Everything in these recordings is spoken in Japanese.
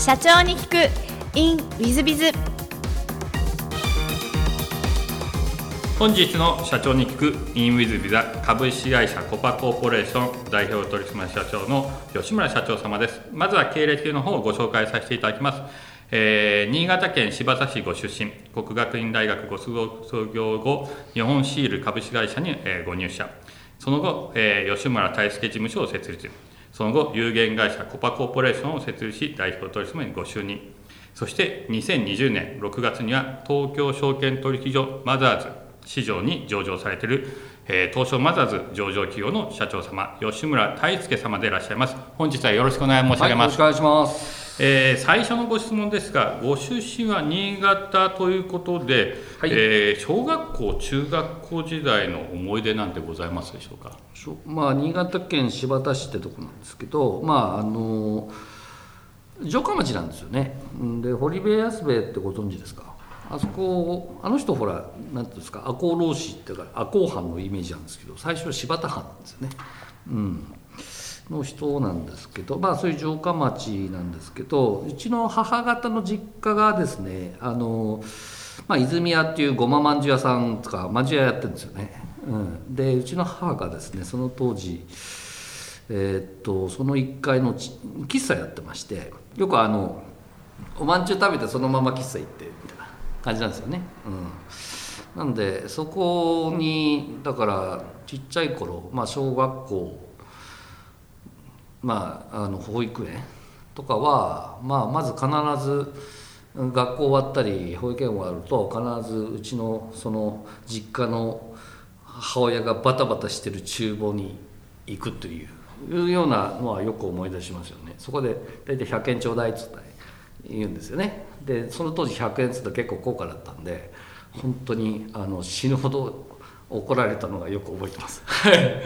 社長に聞く。In ウィズビズ本日の社長に聞く。In ウィズビザ株式会社コパコーポレーション代表取締社長の吉村社長様です。まずは経歴の方をご紹介させていただきます。えー、新潟県新発田市ご出身。国学院大学ご卒業後日本シール株式会社に、えー、ご入社。その後、えー、吉村大輔事務所を設立。その後有限会社コパコーポレーションを設立し代表取締役にご就任。そして2020年6月には東京証券取引所マザーズ市場に上場されている、えー、東証マザーズ上場企業の社長様吉村大輔様でいらっしゃいます。本日はよろしくお願い申し上げます、はい、よろしくお願いします。えー、最初のご質問ですが、ご出身は新潟ということで、はい、えー、小学校、中学校時代の思い出なんてございますでしょうか、まあ、新潟県新発田市ってとこなんですけど、まああの城下町なんですよね、で堀部安兵衛ってご存知ですか、あそこ、あの人、ほら、なんていうんですか、赤穂浪士っていうか、赤穂藩のイメージなんですけど、最初は柴田藩なんですよね。うんの人なんですけど、まあ、そういう城下町なんですけどうちの母方の実家がですねあの、まあ、泉屋っていうごままんじゅう屋さんとかまんじゅう屋やってるんですよね、うん、でうちの母がですねその当時えー、っとその1階の喫茶やってましてよくあのおまんじゅう食べてそのまま喫茶行ってみたいな感じなんですよね、うん、なんでそこにだからちっちゃい頃、まあ、小学校まあ、あの保育園とかは、まあ、まず必ず学校終わったり保育園終わると必ずうちのその実家の母親がバタバタしてる厨房に行くというようなのはよく思い出しますよね。そこで大体100円ちょうだいっつって言うんですよね。でその当時100円っつったら結構高価だったんで本当にあの死ぬほど怒られたのがよく覚えてます。はい、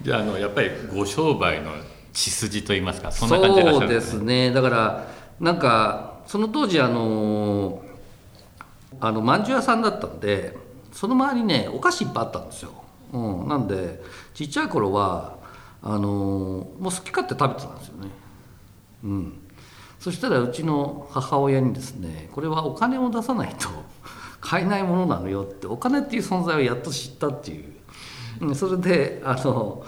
じゃああのやっぱりご商売の血筋と言いますかそんな感じでそうですね。だからなんかその当時あのあのまんじゅう屋さんだったんでその周りねお菓子いっぱいあったんですよ、うん、なんでちっちゃい頃はあのもう好き勝手食べてたんですよね。うん。そしたらうちの母親にですねこれはお金を出さないと 買えないものなのよってお金っていう存在をやっと知ったっていう。うん。それであの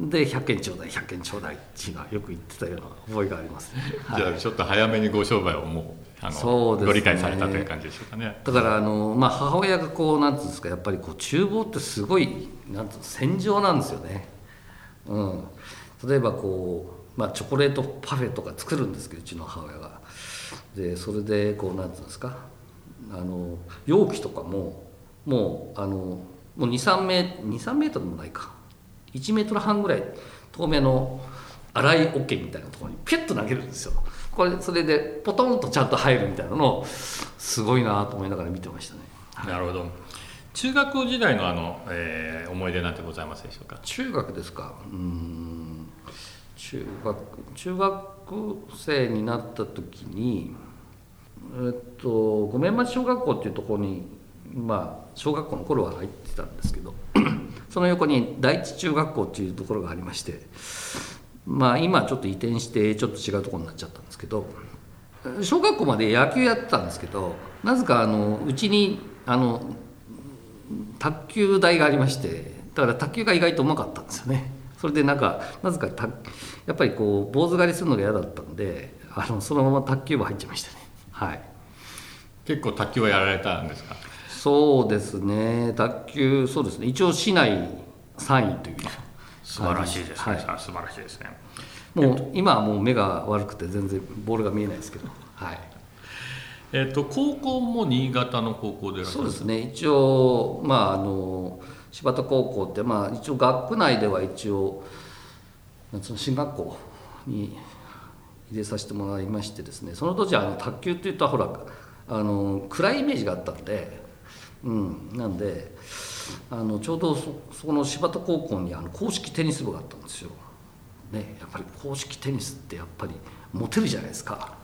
で100円ちょうだい100円ちょうだいっていうのはよく言ってたような覚えがありますね、はい、じゃあちょっと早めにご商売をもうあのそうです、ね、ご理解されたという感じでしょうかね。だからあの、まあ、母親がこうなんていうんですかやっぱりこう厨房ってすごいなんていう戦場なんですよね、うん、例えばこう、まあ、チョコレートパフェとか作るんですけどうちの母親が。でそれでこうなんていうんですかあの容器とかももうあのもう23メ23メートルもないか1メートル半ぐらい透明の粗い桶みたいなところにピュッと投げるんですよ。これそれでポトンとちゃんと入るみたいなのをすごいなと思いながら見てましたね、なるほど。中学校時代のあの、えー、思い出なんてございますでしょうか？中学ですか？うん。中学中学生になった時にえっと五面町小学校っていうところにまあ小学校の頃は入ってたんですけどその横に第一中学校っていうところがありましてまあ今ちょっと移転してちょっと違うところになっちゃったんですけど小学校まで野球やってたんですけどなぜかあのうちにあの卓球台がありましてだから卓球が意外とうまかったんですよね。それでなんかなぜかたやっぱりこう坊主狩りするのが嫌だったのであのそのまま卓球部入っちゃいましたね。はい。結構卓球はやられたんですか？そうですね。卓球そうですね。一応市内3位という。素晴らしいですね、はい、素晴らしいですね。もう今はもう目が悪くて全然ボールが見えないですけど。はい。えっと高校も新潟の高校でそうですね。一応まああの柴田高校ってまあ一応学区内では一応その進学校に入れさせてもらいましてですね。その当時あの卓球っていったらほらあの暗いイメージがあったんでうん、なんであのちょうどそそこの柴田高校にあの公式テニス部があったんですよ。ね、やっぱり公式テニスってやっぱりモテるじゃないですか。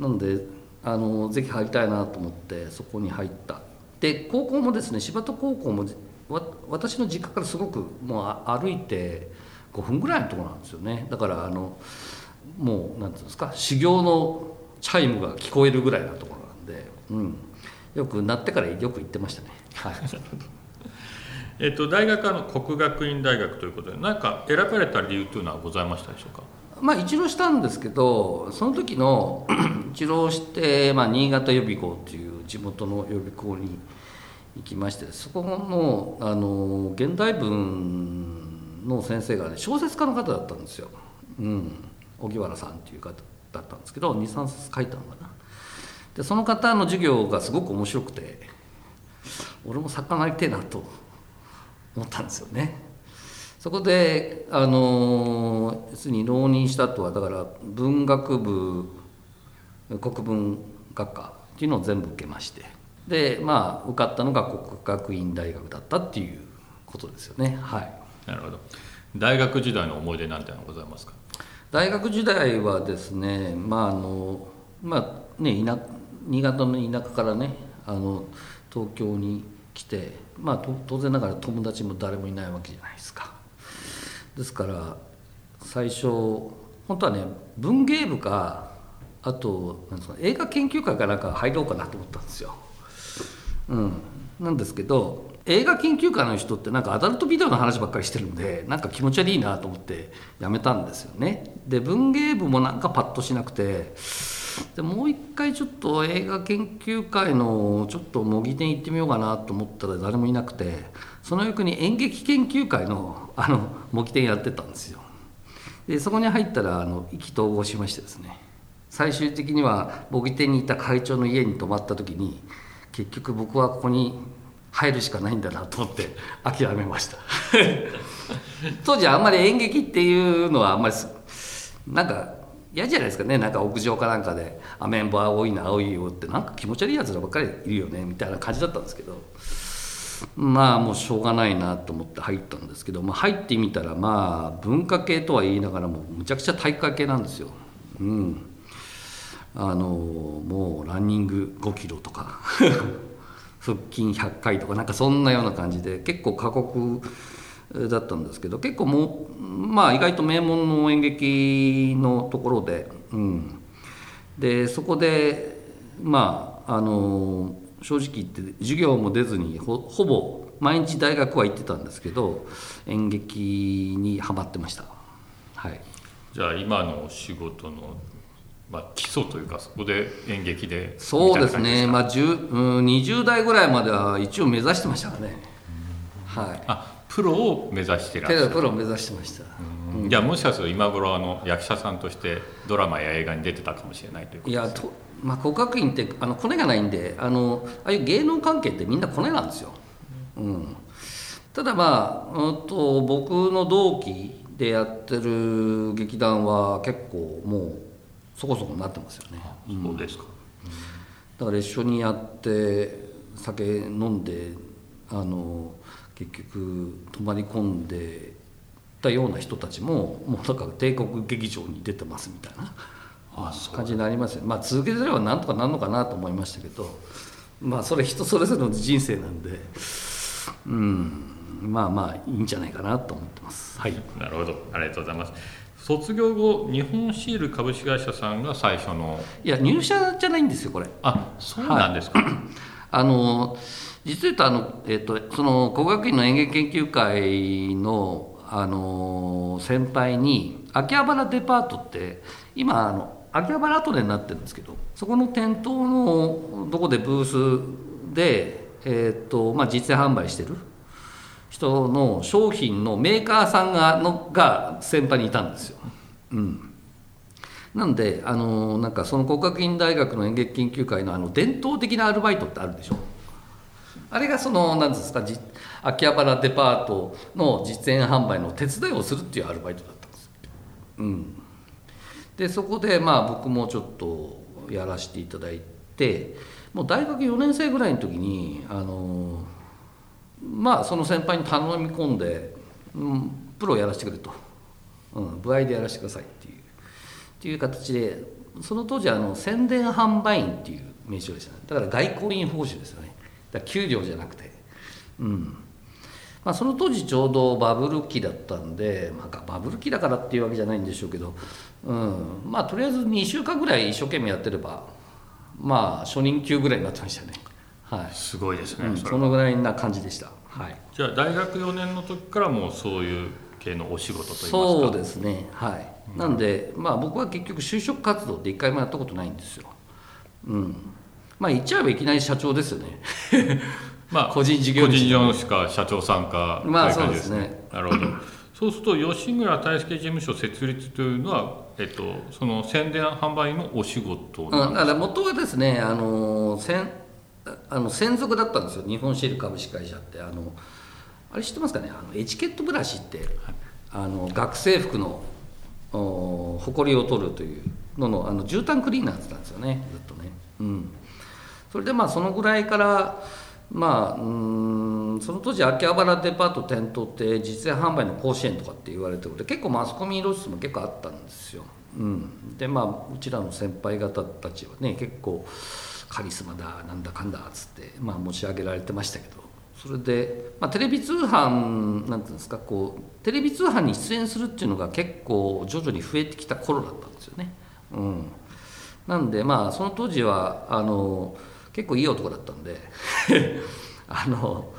なんであのぜひ入りたいなと思ってそこに入った。で高校もですね柴田高校も私の実家からすごくもう歩いて5分ぐらいのところなんですよね。だからあのもうなんていうんですか修行のチャイムが聞こえるぐらいなところなんで、うん、よくなってからよく行ってましたね。はい。えっと、大学はあの国学院大学ということで何か選ばれた理由というのはございましたでしょうか？まあ一浪したんですけどその時の 一浪して、まあ、新潟予備校っていう地元の予備校に行きましてそこのあの現代文の先生がね小説家の方だったんですよ、うん、荻原さんっていう方だったんですけど23冊書いたのかなでその方の授業がすごく面白くて俺も作家になりてえなと思ったんですよね。そこであの要するに浪人した後はだから文学部国文学科っていうのを全部受けましてでまあ受かったのが国学院大学だったっていうことですよね。はい。なるほど。大学時代の思い出なんてのはございますか？大学時代はですねまああのまあね田新潟の田舎からねあの東京に来てまあ当然ながら友達も誰もいないわけじゃないですか。ですから最初本当はね文芸部かあとなんですか映画研究会かなんか入ろうかなと思ったんですよ。うん、なんですけど映画研究会の人ってなんかアダルトビデオの話ばっかりしてるんでなんか気持ち悪いなと思ってやめたんですよね。で文芸部もなんかパッとしなくてでもう一回ちょっと映画研究会のちょっと模擬店行ってみようかなと思ったら誰もいなくてその翌に演劇研究会の あの模擬店やってたんですよ。でそこに入ったらあの意気投合しましてですね。最終的には模擬店にいた会長の家に泊まった時に結局僕はここに入るしかないんだなと思って 諦めました。当時あんまり演劇っていうのはあんまりなんか嫌じゃないですかねなんか屋上かなんかで「アメンボ青いな青いよ」ってなんか気持ち悪いやつらばっかりいるよねみたいな感じだったんですけどまあもうしょうがないなと思って入ったんですけど、まあ、入ってみたらまあ文化系とは言いながらもむちゃくちゃ体育会系なんですよ。うんあのもうランニング5キロとか 腹筋100回とかなんかそんなような感じで結構過酷だったんですけど結構もうまあ意外と名門の演劇のところで、うん、でそこでまああの正直言って授業も出ずにほほぼ毎日大学は行ってたんですけど演劇にはまってました。はい。じゃあ今の仕事の、まあ、基礎というかそこで演劇でそうですね、まあ、10うん20代ぐらいまでは一応目指してましたからね、はい、あプロを目指してらっしゃる。プロを目指してました、うん。じゃあもしかすると今頃あの役者さんとしてドラマや映画に出てたかもしれないということいやと、まあ、国学院ってあのコネがないんであのああいう芸能関係ってみんなコネなんですよ、うん、ただまあ、うん、と僕の同期でやってる劇団は結構もうそこそこになってますよね。そうですか、だから一緒にやって酒飲んであの結局泊まり込んでたような人たちももうなんか帝国劇場に出てますみたいな感じになりますよ。まあ続けてればなんとかなるのかなと思いましたけどまあそれ人それぞれの人生なんでうんまあまあいいんじゃないかなと思ってます。はい。なるほど。ありがとうございます。卒業後日本シール株式会社さんが最初の？いや入社じゃないんですよこれ。あそうなんですか、あの実を言うとあの、えっと、その国学院の演劇研究会のあの先輩に秋葉原デパートって今あの秋葉原アトレになってるんですけどそこの店頭のどこでブースで、えっとまあ、実践販売してる人の商品のメーカーさんがのが先輩にいたんですよ。うんなんであのなんかその国学院大学の演劇研究会のあの伝統的なアルバイトってあるでしょあれがその何ですか秋葉原デパートの実演販売の手伝いをするっていうアルバイトだったんです。うん。でそこでまあ僕もちょっとやらせていただいてもう大学4年生ぐらいの時にあのまあその先輩に頼み込んで、うん、プロやらせてくれと、うん、部合でやらせてくださいっていう。っていう形でその当時あの宣伝販売員っていう名称でしたね。だから外交員報酬ですよね。だ給料じゃなくて。うん。まあ、その当時ちょうどバブル期だったんで、まあ、バブル期だからっていうわけじゃないんでしょうけど、うん、まあとりあえず2週間ぐらい一生懸命やってればまあ初任給ぐらいになってましたね。はい。すごいですね、うん、それそのぐらいな感じでした。はい。じゃあ大学4年の時からもうそういう系のお仕事といいますか。そうですね。はい、なんでまあ僕は結局就職活動って一回もやったことないんですよ。うんまあ言っちゃえばいきなり社長ですよね。まあ、個人事業主。個人事業主か社長さんかまあそうですね。なるほど。そうすると吉村大輔事務所設立というのは、えっと、その宣伝販売のお仕事うん、なんですだから元はですねあの専あの専属だったんですよ。日本シール株式会社って。あのあれ知ってますかね？あのエチケットブラシって、あの学生服のお埃を取るというののあの絨毯クリーナーって言ったんですよね。ずっとね。うんそれでまあそのぐらいからまあうんその当時秋葉原デパート店頭って実演販売の甲子園とかって言われてるで結構マスコミ露出も結構あったんですよ、うん、でまあうちらの先輩方たちはね結構カリスマだなんだかんだっつって、まあ、持ち上げられてましたけど。それで、まあ、テレビ通販なんていうんですかこうテレビ通販に出演するっていうのが結構徐々に増えてきた頃だったんですよね。うん、なんでまあその当時はあの結構いい男だったんで あの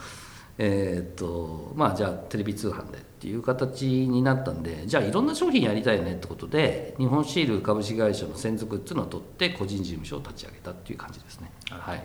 えーっとまあじゃあテレビ通販でっていう形になったんでじゃあいろんな商品やりたいねってことで日本シール株式会社の専属っていうのを取って個人事務所を立ち上げたっていう感じですね。はい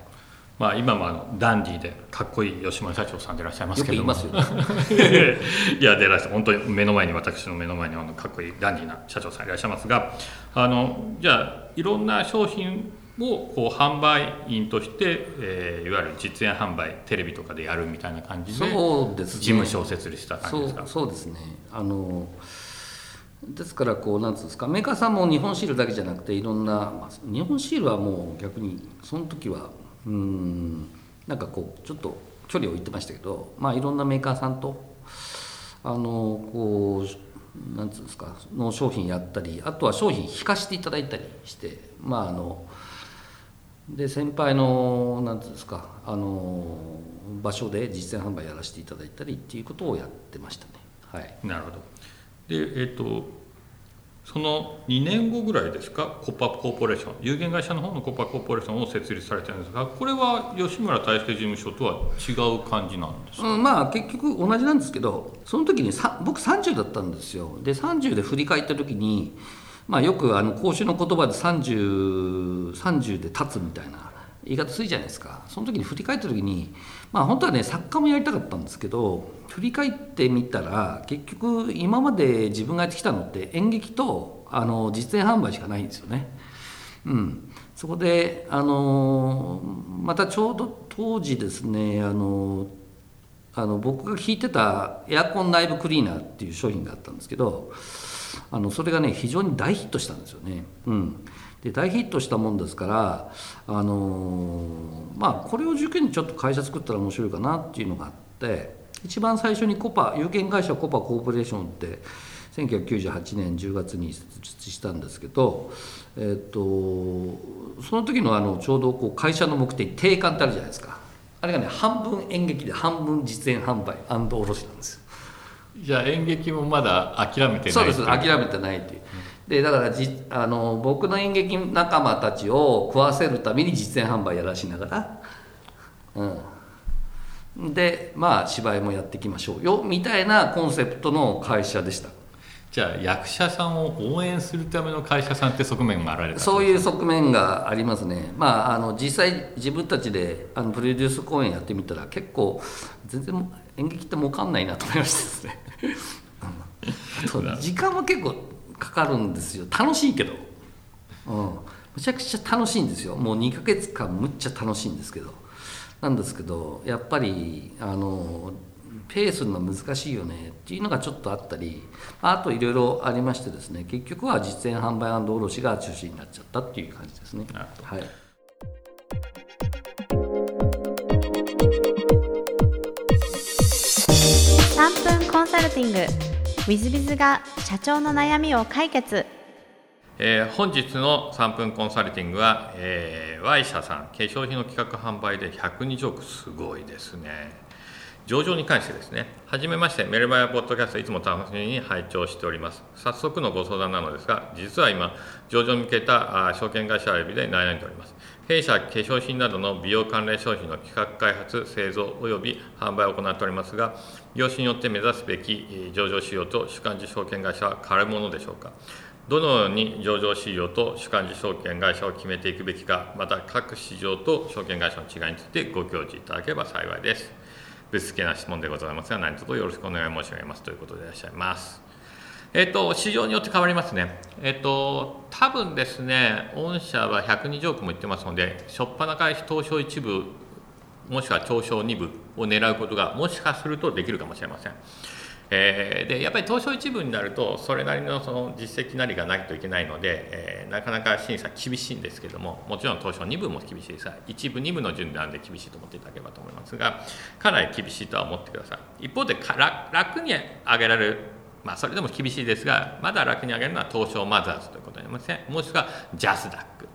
まあ、今もあのダンディーでかっこいい吉村社長さんでいらっしゃいますけども。いやでらっしゃ本当に目の前に私の目の前にあのかっこいいダンディーな社長さんいらっしゃいますがあのじゃあいろんな商品をこう販売員として、えーいわゆる実演販売テレビとかでやるみたいな感じでそうですね。事務所を設立した感じですか？そうですね。あのですからこうなんつうんですかメーカーさんも日本シールだけじゃなくていろんな、まあ、日本シールはもう逆にその時はうーんなんかこうちょっと距離を置いてましたけどまあいろんなメーカーさんとあのこうなんつうんですかの商品やったりあとは商品引かしていただいたりしてまああので先輩のなんていうんですかあの場所で実践販売やらせていただいたりっていうことをやってましたね。はい。なるほど。でえっ、とその2年後ぐらいですかコッパコーポレーション。有限会社の方のコッパコーポレーションを設立されてるんですがこれは吉村大輔事務所とは違う感じなんですか、うん、まあ結局同じなんですけどその時にさ僕30だったんですよ。で30で振り返った時に、まあ、よくあの講習の言葉で 30, 30で立つみたいな言い方するじゃないですかその時に振り返った時にまあ本当はね作家もやりたかったんですけど振り返ってみたら結局今まで自分がやってきたのって演劇とあの実演販売しかないんですよね。うん、そこであのまたちょうど当時ですねあのあの僕が弾いてたエアコン内部クリーナーっていう商品があったんですけどあのそれがね非常に大ヒットしたんですよね。うん、で大ヒットしたもんですからあのまあこれを軸にちょっと会社作ったら面白いかなっていうのがあって一番最初にコパ有限会社コパコーポレーションって1998年10月に設立したんですけど、えっとその時のあのちょうどこう会社の目的定款ってあるじゃないですか。あれがね半分演劇で半分実演販売卸なんですよ。じゃあ演劇もまだ諦めてないそうです諦めてないっていう。でだからじあの僕の演劇仲間たちを食わせるために実演販売やらしながら。うん。でまあ芝居もやっていきましょうよみたいなコンセプトの会社でした。じゃあ役者さんを応援するための会社さんって側面があられたそういう側面がありますね。まああの実際自分たちであのプロデュース公演やってみたら結構全然演劇って儲かんないなと思いましたですね。時間は結構かかるんですよ。楽しいけど、うん、むちゃくちゃ楽しいんですよ。もう2ヶ月間むっちゃ楽しいんですけど。なんですけどやっぱりあのペースの難しいよねっていうのがちょっとあったりあといろいろありましてですね結局は実演販売卸が中心になっちゃったっていう感じですね。はい。3分コンサルティング w i z b i が社長の悩みを解決。えー本日の3分コンサルティングは、えー、Y 社さん化粧品の企画販売で120億すごいですね上場に関してですね、はじめまして、メルマガポッドキャスト、いつも楽しみに拝聴しております。早速のご相談なのですが、実は今、上場に向けた証券会社選びで悩んでおります。弊社、化粧品などの美容関連商品の企画開発、製造及び販売を行っておりますが、業種によって目指すべき上場仕様と主幹事証券会社は変わるものでしょうか。どのように上場市場と主幹事証券会社を決めていくべきか、また各市場と証券会社の違いについてご教示いただければ幸いです。ぶしつけな質問でございますが、何卒よろしくお願い申し上げますということでいらっしゃいます。えっ、と、市場によって変わりますね。えっ、と、多分ですね、御社は120億も言ってますので、初っ端開始東証一部、もしくは東証2部を狙うことが、もしかするとできるかもしれません。えー、でやっぱり東証一部になるとそれなりのその実績なりがないといけないので、えー、なかなか審査厳しいんですけどももちろん東証2部も厳しいですが一部2部の順なんで厳しいと思っていただければと思いますがかなり厳しいとは思ってください一方で楽に上げられるまあ、それでも厳しいですが、まだ楽に上げるのは東証マザーズということになりますね。もしくはジャスダック。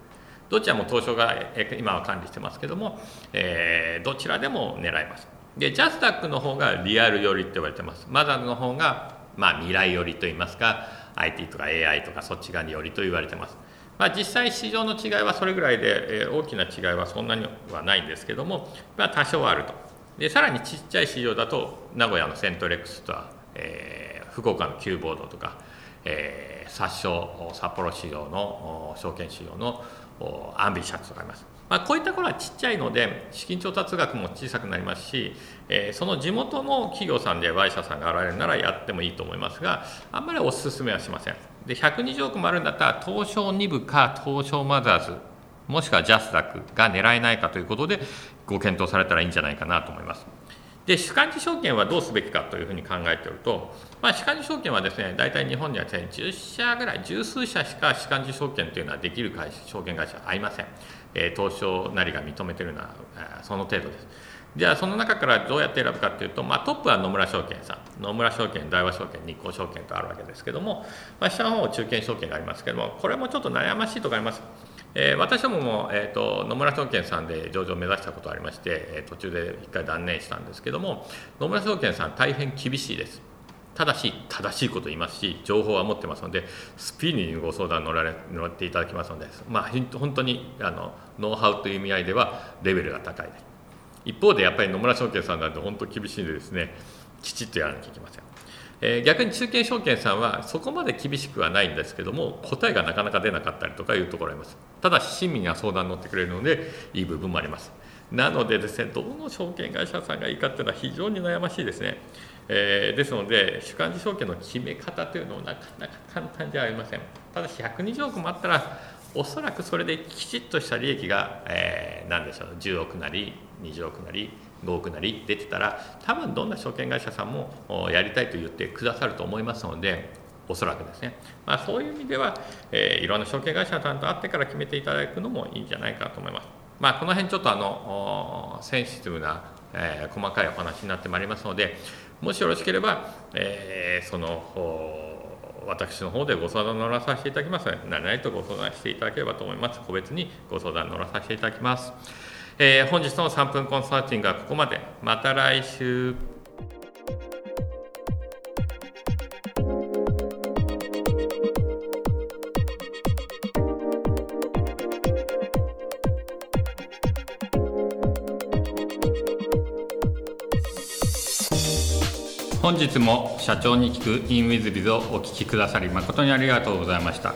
どちらも東証が今は管理してますけども、えー、どちらでも狙えます。でジャスタックの方がリアル寄りって言われてます。マザーの方がまあ未来寄りといいますか IT とか AI とかそっち側に寄りと言われてます。まあ、実際市場の違いはそれぐらいで、えー、大きな違いはそんなにはないんですけども、まあ、多少あると。でさらにちっちゃい市場だと名古屋のセントレックスとは、えー、福岡のキューボードとか、えー、札所札幌市場の証券市場のアンビシャスとかあります。まあ、こういったところはちっちゃいので資金調達額も小さくなりますし、えー、その地元の企業さんで Y 社さんが現れるならやってもいいと思いますがあんまりお勧めはしません。で120億もあるんだったら東証2部か東証マザーズもしくはジャスダックが狙えないかということでご検討されたらいいんじゃないかなと思います。で主幹事証券はどうすべきかというふうに考えておると、まあ、主幹事証券はですね大体日本にはですね10社ぐらい十数社しか主幹事証券というのはできる会社証券会社はありませんえ東証なりが認めているのはその程度です。じゃあその中からどうやって選ぶかっていうと、まあ、トップは野村証券さん野村証券大和証券日興証券とあるわけですけども、まあ、下の方中堅証券がありますけどもこれもちょっと悩ましいところあります。えー、私どもも、えーと、野村証券さんで上場を目指したことがありまして、えー、途中で1回断念したんですけども野村証券さん大変厳しいです。ただし正しいこと言いますし情報は持ってますのでスピーディーにご相談乗られ乗っていただきますので、まあ、本当にあのノウハウという意味合いではレベルが高いです一方でやっぱり野村証券さんなんて本当厳しいんでですねきちっとやらなきゃいけません、えー、逆に中堅証券さんはそこまで厳しくはないんですけども答えがなかなか出なかったりとかいうところあります。ただし親身には相談に乗ってくれるのでいい部分もあります。なのでですねどの証券会社さんがいいかっていうのは非常に悩ましいですね。えー、ですので主幹事証券の決め方というのはなかなか簡単ではありません。ただし120億もあったらおそらくそれできちっとした利益が、えー、何でしょう10億なり20億なり5億なり出てたら多分どんな証券会社さんもやりたいと言ってくださると思いますのでおそらくですね、まあ、そういう意味では、えー、いろんな証券会社さんと会ってから決めていただくのもいいんじゃないかと思います。まあ、この辺ちょっとあのセンシティブな、えー、細かいお話になってまいりますので、もしよろしければ、えー、その私の方でご相談乗らさせていただきますので、何々とご相談していただければと思います。個別にご相談乗らさせていただきます。えー、本日の3分コンサルティングはここまで。また来週。本日も社長に聞く in WizBiz をお聞きくださり誠にありがとうございました、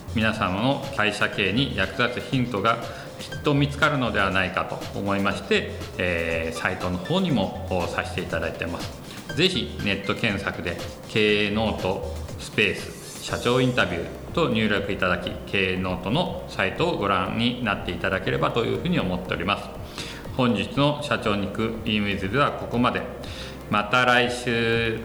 皆様の会社経営に役立つヒントがきっと見つかるのではないかと思いまして、えー、サイトの方にもさせていただいてます。是非ネット検索で経営ノートスペース社長インタビューと入力いただき経営ノートのサイトをご覧になっていただければというふうに思っております。本日の社長に行く e ムイズではここまで。また来週。